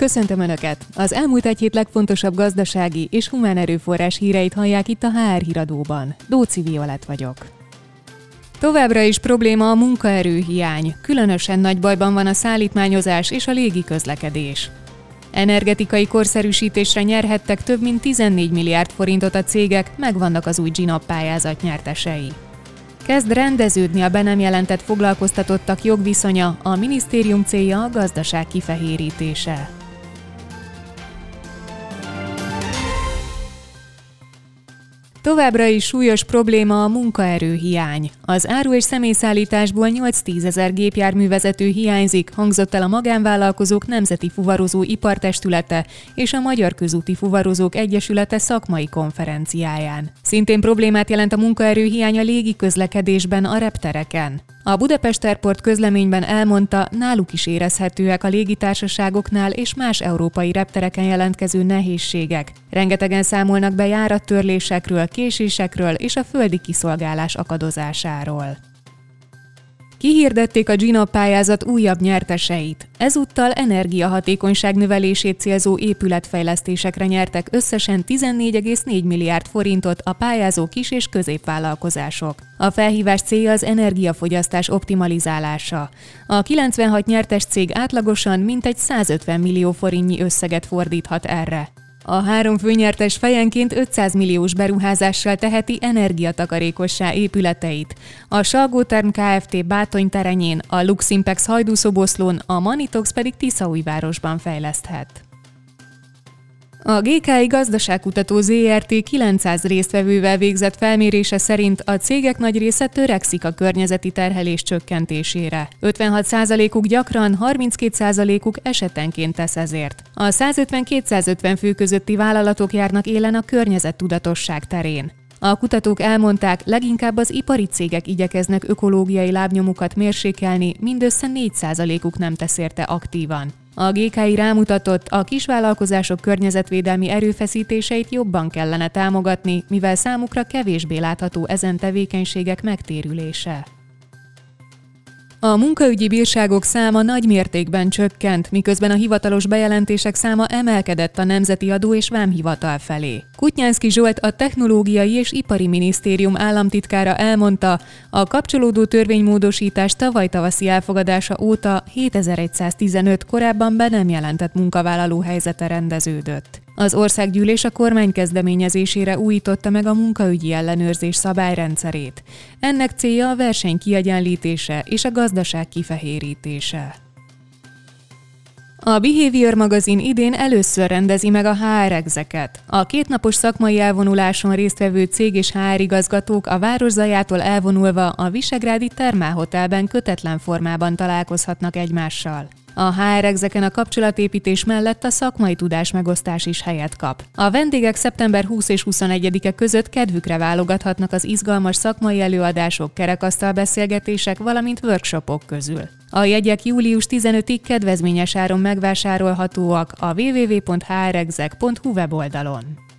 Köszöntöm Önöket! Az elmúlt egy hét legfontosabb gazdasági és humán erőforrás híreit hallják itt a HR híradóban. Dóci Violet vagyok. Továbbra is probléma a munkaerőhiány, különösen nagy bajban van a szállítmányozás és a légi közlekedés. Energetikai korszerűsítésre nyerhettek több mint 14 milliárd forintot a cégek, megvannak az új GINAP pályázat nyertesei. Kezd rendeződni a be nem jelentett foglalkoztatottak jogviszonya, a minisztérium célja a gazdaság kifehérítése. Továbbra is súlyos probléma a munkaerőhiány. Az áru- és személyszállításból 8-10 ezer gépjárművezető hiányzik, hangzott el a magánvállalkozók Nemzeti Fuvarozó Ipartestülete és a Magyar Közúti Fuvarozók Egyesülete szakmai konferenciáján. Szintén problémát jelent a munkaerőhiány a légi közlekedésben a reptereken. A Budapest Airport közleményben elmondta, náluk is érezhetőek a légitársaságoknál és más európai reptereken jelentkező nehézségek. Rengetegen számolnak be járattörlésekről, késésekről és a földi kiszolgálás akadozásáról. Kihirdették a Gina pályázat újabb nyerteseit. Ezúttal energiahatékonyság növelését célzó épületfejlesztésekre nyertek összesen 14,4 milliárd forintot a pályázó kis- és középvállalkozások. A felhívás célja az energiafogyasztás optimalizálása. A 96 nyertes cég átlagosan mintegy 150 millió forintnyi összeget fordíthat erre. A három főnyertes fejenként 500 milliós beruházással teheti energiatakarékossá épületeit. A Salgóterm Kft. Bátony terenyén, a Luximpex hajdúszoboszlón, a Manitox pedig Tiszaújvárosban fejleszthet. A GKI Gazdaságkutató ZRT 900 résztvevővel végzett felmérése szerint a cégek nagy része törekszik a környezeti terhelés csökkentésére. 56%-uk gyakran, 32%-uk esetenként tesz ezért. A 150-250 fő közötti vállalatok járnak élen a környezettudatosság terén. A kutatók elmondták, leginkább az ipari cégek igyekeznek ökológiai lábnyomukat mérsékelni, mindössze 4%-uk nem tesz érte aktívan. A GKI rámutatott, a kisvállalkozások környezetvédelmi erőfeszítéseit jobban kellene támogatni, mivel számukra kevésbé látható ezen tevékenységek megtérülése. A munkaügyi bírságok száma nagy mértékben csökkent, miközben a hivatalos bejelentések száma emelkedett a Nemzeti Adó és Vámhivatal felé. Kutnyánszki Zsolt, a Technológiai és Ipari Minisztérium államtitkára elmondta, a kapcsolódó törvénymódosítás tavaly tavaszi elfogadása óta 7115 korábban be nem jelentett munkavállaló helyzete rendeződött. Az országgyűlés a kormány kezdeményezésére újította meg a munkaügyi ellenőrzés szabályrendszerét. Ennek célja a verseny kiegyenlítése és a gazdaság kifehérítése. A Behavior magazin idén először rendezi meg a HR exeket. A kétnapos szakmai elvonuláson résztvevő cég és HR igazgatók a város zajától elvonulva a Visegrádi Termálhotelben kötetlen formában találkozhatnak egymással. A HR exeken a kapcsolatépítés mellett a szakmai tudás megosztás is helyet kap. A vendégek szeptember 20 és 21-e között kedvükre válogathatnak az izgalmas szakmai előadások, kerekasztal beszélgetések, valamint workshopok közül. A jegyek július 15-ig kedvezményes áron megvásárolhatóak a www.hrexek.hu weboldalon.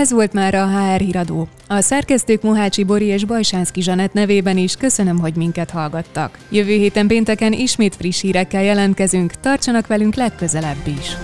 Ez volt már a HR híradó. A szerkesztők Mohácsi Bori és Bajsánszki Zsanett nevében is köszönöm, hogy minket hallgattak. Jövő héten pénteken ismét friss hírekkel jelentkezünk, tartsanak velünk legközelebb is.